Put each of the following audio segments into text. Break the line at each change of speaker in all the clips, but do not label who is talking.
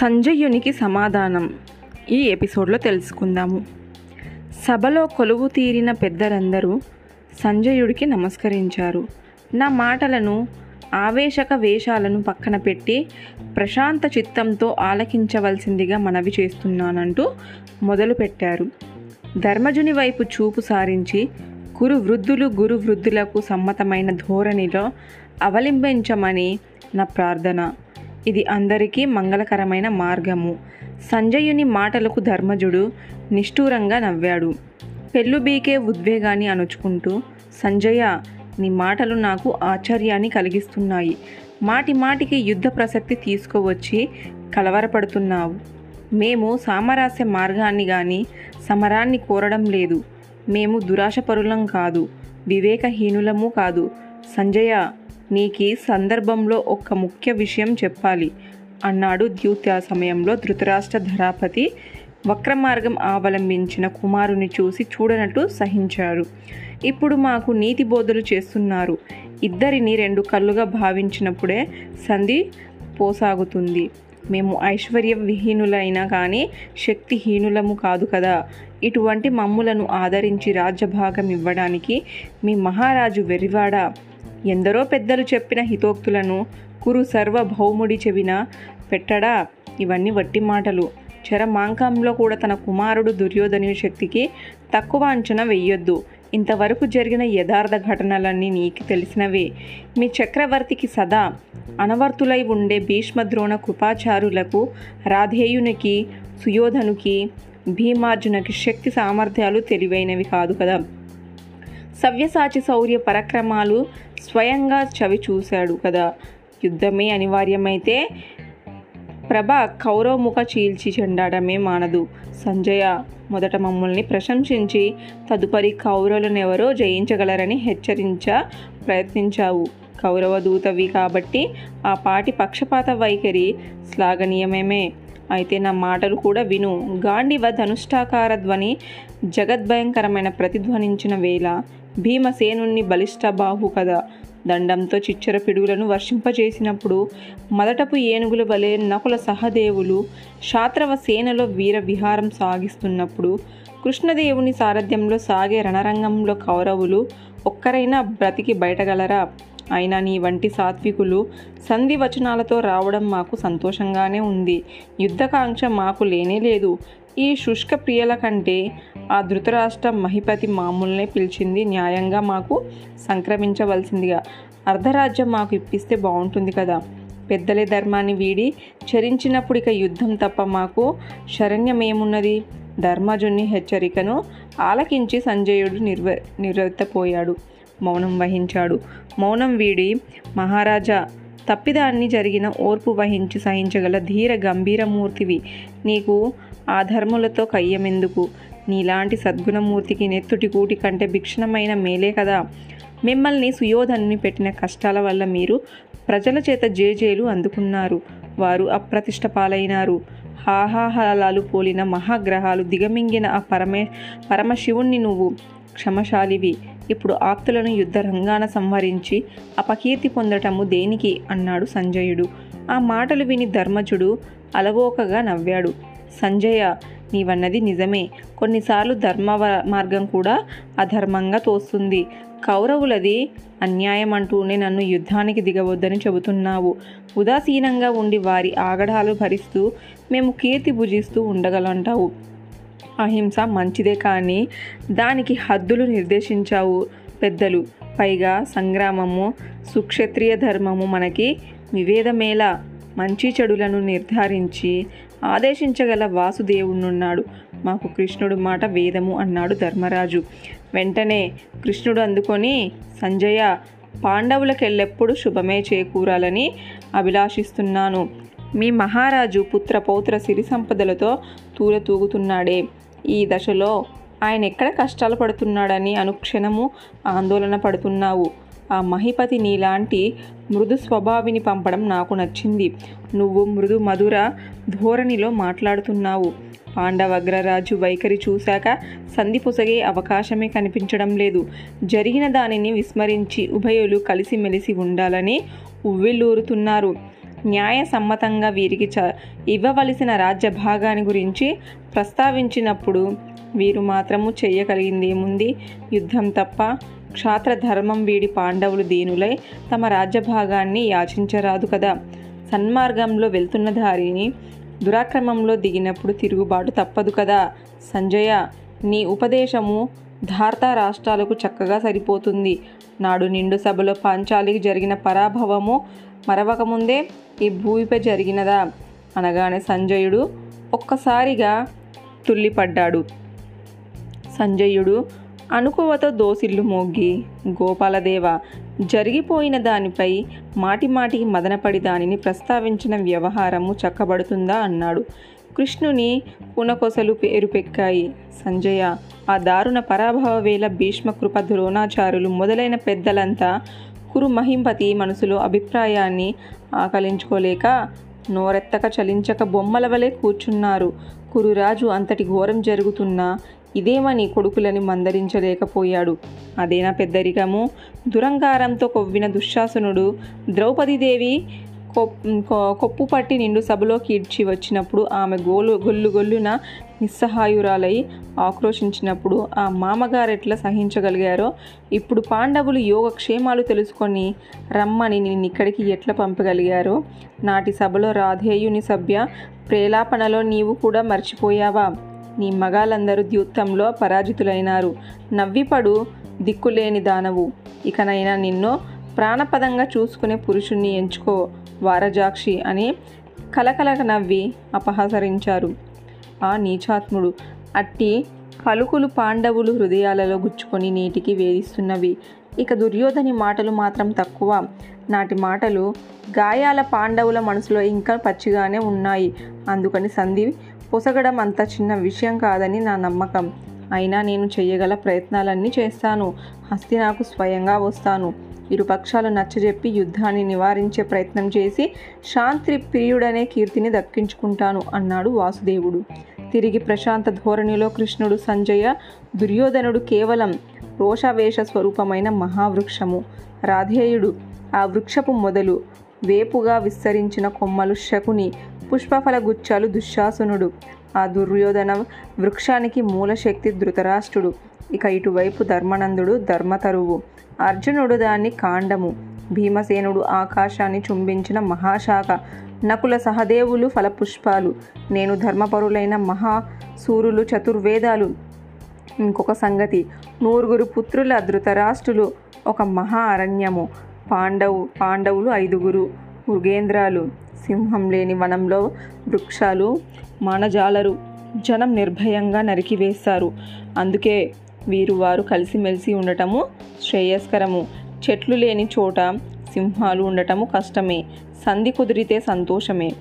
సంజయునికి సమాధానం. ఈ ఎపిసోడ్లో తెలుసుకుందాము. సభలో కొలువు తీరిన పెద్దలందరూ సంజయుడికి నమస్కరించారు. నా మాటలను ఆవేశక వేషాలను పక్కన పెట్టి ప్రశాంత చిత్తంతో ఆలకించవలసిందిగా మనవి చేస్తున్నానంటూ మొదలుపెట్టారు ధర్మజుని వైపు చూపు సారించి కురు వృద్ధులు గురు వృద్ధులకు సమ్మతమైన ధోరణిలో అవలంబించమని నా ప్రార్థన. ఇది అందరికీ మంగళకరమైన మార్గము. సంజయుని మాటలకు ధర్మజుడు నిష్ఠూరంగా నవ్వాడు. పెళ్ళు బీకే ఉద్వేగాన్ని అణుచుకుంటూ సంజయ నీ మాటలు నాకు ఆశ్చర్యాన్ని కలిగిస్తున్నాయి. మాటి మాటికి యుద్ధ ప్రసక్తి తీసుకువచ్చి కలవరపడుతున్నావు. మేము సామరస్య మార్గాన్ని కానీ సమరాన్ని కోరడం లేదు. మేము దురాశపరులం కాదు. వివేకహీనులము కాదు. సంజయ నీకి సందర్భంలో ఒక ముఖ్య విషయం చెప్పాలి. అన్నాడు ద్యూత్య సమయంలో ధృతరాష్ట్ర ధరాపతి. వక్రమార్గం అవలంబించిన కుమారుని చూసి చూడనట్టు సహించారు ఇప్పుడు మాకు నీతి బోధలు చేస్తున్నారు. ఇద్దరిని రెండు కళ్ళుగా భావించినప్పుడే సంధి పోసాగుతుంది. మేము ఐశ్వర్య విహీనులైనా కానీ శక్తిహీనులము కాదు కదా. ఇటువంటి మమ్ములను ఆదరించి రాజ్యభాగం ఇవ్వడానికి మీ మహారాజు వెరివాడ ఎందరో పెద్దలు చెప్పిన హితోక్తులను కురు సర్వభౌముడి చెవిన పెట్టడా? ఇవన్నీ వట్టి మాటలు. చరమాంకంలో కూడా తన కుమారుడు దుర్యోధను శక్తికి తక్కువ అంచనా వెయ్యొద్దు. ఇంతవరకు జరిగిన యథార్థ ఘటనలన్నీ నీకు తెలిసినవే. మీ చక్రవర్తికి సదా అనవర్తులై ఉండే భీష్మద్రోణ కృపాచారులకు రాధేయునికి సుయోధనుకి భీమార్జునకి శక్తి సామర్థ్యాలు తెలివైనవి కాదు కదా? సవ్యసాచి శౌర్య పరక్రమాలు స్వయంగా చవి చూశాడు కదా. యుద్ధమే అనివార్యమైతే ప్రభ కౌరవముఖ చీల్చి చెండాడమే మానదు. సంజయ మొదట మమ్మల్ని ప్రశంసించి తదుపరి కౌరవులనెవరో జయించగలరని హెచ్చరించ ప్రయత్నించావు. కౌరవ దూతవి కాబట్టి ఆ పాటి పక్షపాత వైఖరి శ్లాఘనీయమేమే. అయితే నా మాటలు కూడా విను. గాంధీవ ధనుష్టాకార ధ్వని జగద్భయంకరమైన ప్రతిధ్వనించిన వేళ భీమసేనుణ్ణి బలిష్ట బాహు కదా. దండంతో చిచ్చర పిడుగులను వర్షింపజేసినప్పుడు మొదటపు ఏనుగుల వలె నకుల సహదేవులు శాత్రవ సేనలో వీర విహారం సాగిస్తున్నప్పుడు కృష్ణదేవుని సారథ్యంలో సాగే రణరంగంలో కౌరవులు ఒక్కరైనా బ్రతికి బయటగలరా? అయినా నీ వంటి సాత్వికులు సంధి వచనాలతో రావడం మాకు సంతోషంగానే ఉంది. యుద్ధకాంక్ష మాకు లేనే లేదు. ఈ శుష్క ప్రియుల కంటే ఆ ధృతరాష్ట్ర మహిపతి మామూలునే పిలిచింది. న్యాయంగా మాకు సంక్రమించవలసిందిగా. అర్ధరాజ్యం మాకు ఇప్పిస్తే బాగుంటుంది కదా. పెద్దలే ధర్మాన్ని వీడి చరించినప్పుడు ఇక యుద్ధం తప్ప మాకు శరణ్యమేమున్నది? ధర్మజుని హెచ్చరికను ఆలకించి సంజయుడు నిర్వ నిర్వెత్తపోయాడు మౌనం వహించాడు. మౌనం వీడి మహారాజా తప్పిదాన్ని జరిగిన ఓర్పు వహించి సహించగల ధీర గంభీరమూర్తివి. నీకు ఆ ధర్ములతో కయ్యమెందుకు? నీలాంటి సద్గుణమూర్తికి నెత్తుటి కూటి కంటే భిక్షణమైన మేలే కదా. మిమ్మల్ని సుయోధనుని పెట్టిన కష్టాల వల్ల మీరు ప్రజల చేత జేజేలు అందుకున్నారు. వారు అప్రతిష్ట పాలైనారు హాహాహలాలు పోలిన మహాగ్రహాలు దిగమింగిన ఆ పరమే పరమశివుణ్ణి నువ్వు క్షమశాలివి. ఇప్పుడు ఆప్తులను యుద్ధ రంగాన సంహరించి అపకీర్తి పొందటము దేనికి? అన్నాడు సంజయుడు. ఆ మాటలు విని ధర్మజుడు అలవోకగా నవ్వాడు. సంజయ నీవన్నది నిజమే. కొన్నిసార్లు ధర్మ మార్గం కూడా అధర్మంగా తోస్తుంది. కౌరవులది అన్యాయం అంటూనే నన్ను యుద్ధానికి దిగవద్దని చెబుతున్నావు. ఉదాసీనంగా ఉండి వారి ఆగడాలు భరిస్తూ మేము కీర్తి భుజిస్తూ ఉండగలంటావు. అహింస మంచిదే కానీ దానికి హద్దులు నిర్దేశించావు పెద్దలు. పైగా సంగ్రామము సుక్షత్రియ ధర్మము మనకి వివేదమేలా మంచి చెడులను నిర్ధారించి ఆదేశించగల వాసుదేవుడున్నాడు మాకు కృష్ణుడు మాట వేదము అన్నాడు ధర్మరాజు. వెంటనే కృష్ణుడు అందుకొని సంజయ పాండవులకెళ్ళెప్పుడు శుభమే చేకూరాలని అభిలాషిస్తున్నాను. మీ మహారాజు పుత్ర పౌత్ర సిరి సంపదలతో తూలతూగుతున్నాడే ఈ దశలో ఆయన ఎక్కడ కష్టాలు పడుతున్నాడని అనుక్షణము ఆందోళన పడుతున్నావు. ఆ మహిపతి నీలాంటి మృదు స్వభావిని పంపడం నాకు నచ్చింది. నువ్వు మృదు మధుర ధోరణిలో మాట్లాడుతున్నావు. పాండవగ్రరాజు వైఖరి చూశాక సంధి పొసగే అవకాశమే కనిపించడం లేదు. జరిగిన దానిని విస్మరించి ఉభయులు కలిసిమెలిసి ఉండాలని ఉవ్విళ్ళూరుతున్నారు. న్యాయసమ్మతంగా వీరికి చ ఇవ్వవలసిన రాజ్య భాగాన్ని గురించి ప్రస్తావించినప్పుడు వీరు మాత్రము చేయగలిగింది ఏముంది యుద్ధం తప్ప క్షాత్రధర్మం వీడి పాండవులు దీనులై తమ రాజ్యభాగాన్ని యాచించరాదు కదా. సన్మార్గంలో వెళ్తున్న దారిని దురాక్రమంలో దిగినప్పుడు తిరుగుబాటు తప్పదు కదా. సంజయ నీ ఉపదేశము ధార్తా రాష్ట్రాలకు చక్కగా సరిపోతుంది. నాడు నిండు సభలో పాంచాలికి జరిగిన పరాభవము మరవకముందే ఈ భూమిపై జరిగినదా? అనగానే సంజయుడు ఒక్కసారిగా తుల్లిపడ్డాడు. సంజయుడు అనుకువతో దోసిల్లు మోగ్గి గోపాలదేవ జరిగిపోయిన దానిపై మాటిమాటికి మదనపడి దానిని ప్రస్తావించిన వ్యవహారము చక్కబడుతుందా అన్నాడు. కృష్ణుని కునకొసలు పేరుపెక్కాయి సంజయ ఆ దారుణ పరాభవ వేళ భీష్మకృప ద్రోణాచారులు మొదలైన పెద్దలంతా కురు మహింపతి మనసులో అభిప్రాయాన్ని ఆకలించుకోలేక నోరెత్తక చలించక బొమ్మల వలె కూర్చున్నారు. కురురాజు అంతటి ఘోరం జరుగుతున్నా ఇదేమని కొడుకులని మందరించలేకపోయాడు. అదేనా పెద్దరికము? దురంగారంతో కొవ్విన దుశ్శాసనుడు ద్రౌపదీదేవి కొప్పు పట్టి నిండు సభలోకి ఇడ్చి వచ్చినప్పుడు ఆమె గోలు గొల్లు గొల్లున నిస్సహాయురాలై ఆక్రోశించినప్పుడు ఆ మామగారెట్లా సహించగలిగారో? ఇప్పుడు పాండవులు యోగక్షేమాలు తెలుసుకొని రమ్మని నిన్ను ఇక్కడికి ఎట్లా పంపగలిగారో? నాటి సభలో రాధేయుని సభ్య ప్రేలాపనలో నీవు కూడా మర్చిపోయావా? నీ మగాలందరూ ద్యూత్తంలో పరాజితులైనారు. నవ్విపడు దిక్కులేని దానవు. ఇకనైనా నిన్ను ప్రాణపదంగా చూసుకునే పురుషుణ్ణి ఎంచుకో వారజాక్షి అని కలకలక నవ్వి అపహసరించారు ఆ నీచాత్ముడు అట్టి పలుకులు పాండవులు హృదయాలలో గుచ్చుకొని నీటికి వేధిస్తున్నవి. ఇక దుర్యోధని మాటలు మాత్రం తక్కువ. నాటి మాటలు గాయాల పాండవుల మనసులో ఇంకా పచ్చిగానే ఉన్నాయి. అందుకని సంధి పొసగడం అంత చిన్న విషయం కాదని నా నమ్మకం. అయినా నేను చేయగల ప్రయత్నాలన్నీ చేస్తాను. హస్తి నాకు స్వయంగా వస్తాను. ఇరు పక్షాలు నచ్చజెప్పి యుద్ధాన్ని నివారించే ప్రయత్నం చేసి శాంతి ప్రియుడనే కీర్తిని దక్కించుకుంటాను అన్నాడు వాసుదేవుడు. తిరిగి ప్రశాంత ధోరణిలో కృష్ణుడు సంజయ దుర్యోధనుడు కేవలం రోషావేష స్వరూపమైన మహావృక్షము. రాధేయుడు ఆ వృక్షపు మొదలు వేపుగా విస్తరించిన కొమ్మలు శకుని పుష్పఫల గుచ్చాలు దుశ్శాసనుడు. ఆ దుర్యోధన వృక్షానికి మూలశక్తి ధృతరాష్ట్రుడు. ఇక ఇటువైపు ధర్మనందుడు ధర్మతరువు. అర్జునుడు దాన్ని కాండము. భీమసేనుడు ఆకాశాన్ని చుంబించిన మహాశాఖ. నకుల సహదేవులు ఫలపుష్పాలు. నేను ధర్మపరులైన మహాసూరులు చతుర్వేదాలు. ఇంకొక సంగతి. నూరుగురు పుత్రుల ధృతరాష్ట్రులు. ఒక మహా అరణ్యము. పాండవు పాండవులు ఐదుగురు. మృగేంద్రాలు సింహం లేని వనంలో వృక్షాలు మానజాలరు జనం నిర్భయంగా నరికివేస్తారు అందుకే వీరు వారు కలిసిమెలిసి ఉండటము శ్రేయస్కరము. చెట్లు లేని చోట సింహాలు ఉండటము కష్టమే. సంధి కుదిరితే సంతోషమే.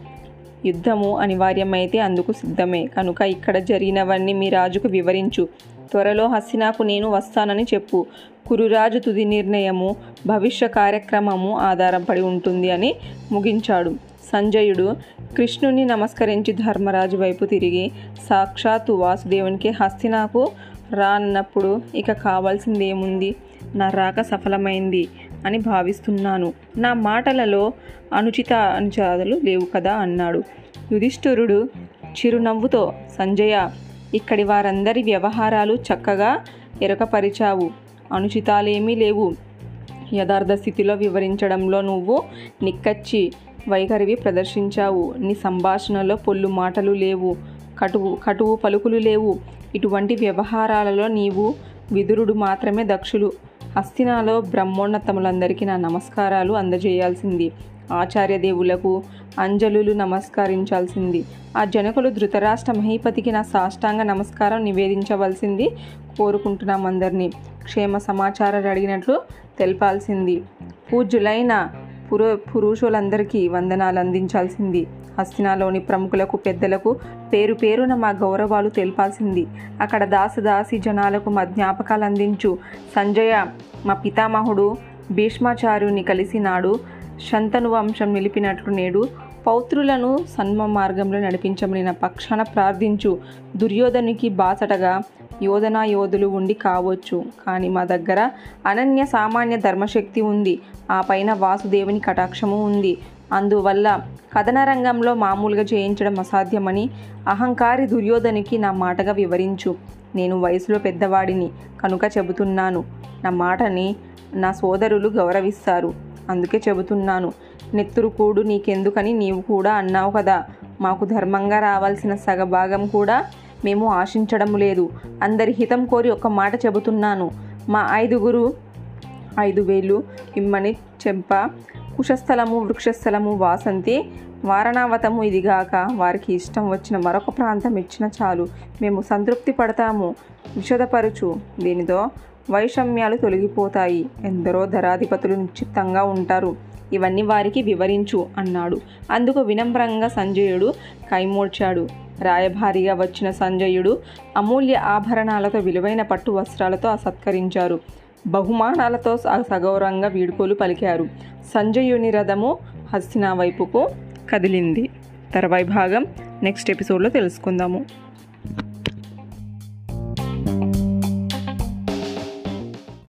యుద్ధము అనివార్యమైతే అందుకు సిద్ధమే. కనుక ఇక్కడ జరిగినవన్నీ మీ రాజుకు వివరించు. త్వరలో హస్సినాకు నేను వస్తానని చెప్పు. కురురాజు తుది నిర్ణయము భవిష్య కార్యక్రమము ఆధారపడి ఉంటుంది అని ముగించాడు. సంజయుడు కృష్ణుని నమస్కరించి ధర్మరాజు వైపు తిరిగి సాక్షాత్తు వాసుదేవునికి హస్తినాకు రానప్పుడు ఇక కావాల్సింది ఏముంది నా రాక సఫలమైంది అని భావిస్తున్నాను. నా మాటలలో అనుచిత అనుచాదులు లేవు కదా అన్నాడు. యుధిష్ఠురుడు చిరునవ్వుతో సంజయ ఇక్కడి వారందరి వ్యవహారాలు చక్కగా ఎరకపరిచావు. అనుచితాలేమీ లేవు. యథార్థ స్థితిలో వివరించడంలో నువ్వు నిక్కచ్చి వైఖరివి ప్రదర్శించావు. నీ సంభాషణలో పొల్లు మాటలు లేవు. కటువు కటువు పలుకులు లేవు. ఇటువంటి వ్యవహారాలలో నీవు విదురుడు మాత్రమే దక్షులు. హస్తినాలో బ్రహ్మోన్నతములందరికీ నా నమస్కారాలు అందజేయాల్సింది. ఆచార్య దేవులకు అంజలులు నమస్కరించాల్సింది. ఆ జనకులు ధృతరాష్ట్ర మహీపతికి నా సాష్టాంగ నమస్కారం నివేదించవలసింది కోరుకుంటున్నాం అందరినీ. క్షేమ సమాచారాలు అడిగినట్లు తెలపాల్సింది. పూజ్యులైన పురు పురుషులందరికీ వందనాలు అందించాల్సింది. హస్తినాలోని ప్రముఖులకు పెద్దలకు పేరు పేరున మా గౌరవాలు తెలపాల్సింది. అక్కడ దాసదాసి జనాలకు మా జ్ఞాపకాలు అందించు. సంజయ మా పితామహుడు భీష్మాచార్యుని కలిసి నాడు శంతను వంశం నిలిపినట్లు నేడు పౌత్రులను సన్మ మార్గంలో నడిపించమని నా పక్షాన ప్రార్థించు. దుర్యోధనికి బాసటగా యోధనా యోధులు ఉండి కావచ్చు. కానీ మా దగ్గర అనన్య సామాన్య ధర్మశక్తి ఉంది. ఆ పైన వాసుదేవుని కటాక్షము ఉంది. అందువల్ల కథన రంగంలో మామూలుగా చేయించడం అసాధ్యమని అహంకారి దుర్యోధనికి నా మాటగా వివరించు. నేను వయసులో పెద్దవాడిని కనుక చెబుతున్నాను. నా మాటని నా సోదరులు గౌరవిస్తారు. అందుకే చెబుతున్నాను నెత్తురు కూడు నీకెందుకని నీవు కూడా అన్నావు కదా. మాకు ధర్మంగా రావాల్సిన సగభాగం కూడా మేము ఆశించడం లేదు. అందరి హితం కోరి ఒక మాట చెబుతున్నాను. మా ఐదుగురు ఐదు వేలు ఇమ్మని చెంప కుశస్థలము వృక్షస్థలము వాసంతి వారణావతము ఇదిగాక వారికి ఇష్టం వచ్చిన మరొక ప్రాంతం ఇచ్చిన చాలు. మేము సంతృప్తి పడతాము. విషదపరుచు. దీనితో వైషమ్యాలు తొలగిపోతాయి. ఎందరో ధరాధిపతులు నిశ్చితంగా ఉంటారు. ఇవన్నీ వారికి వివరించు అన్నాడు. అందుకు వినమ్రంగా సంజయుడు కైమోడ్చాడు. రాయభారిగా వచ్చిన సంజయుడు అమూల్య ఆభరణాలతో విలువైన పట్టు వస్త్రాలతో సత్కరించారు. బహుమానాలతో సగౌరంగా సగౌరవంగా వీడుకోలు పలికారు. సంజయుని రథము హస్తినా వైపుకు కదిలింది. తర్వాయి భాగం నెక్స్ట్ ఎపిసోడ్లో తెలుసుకుందాము.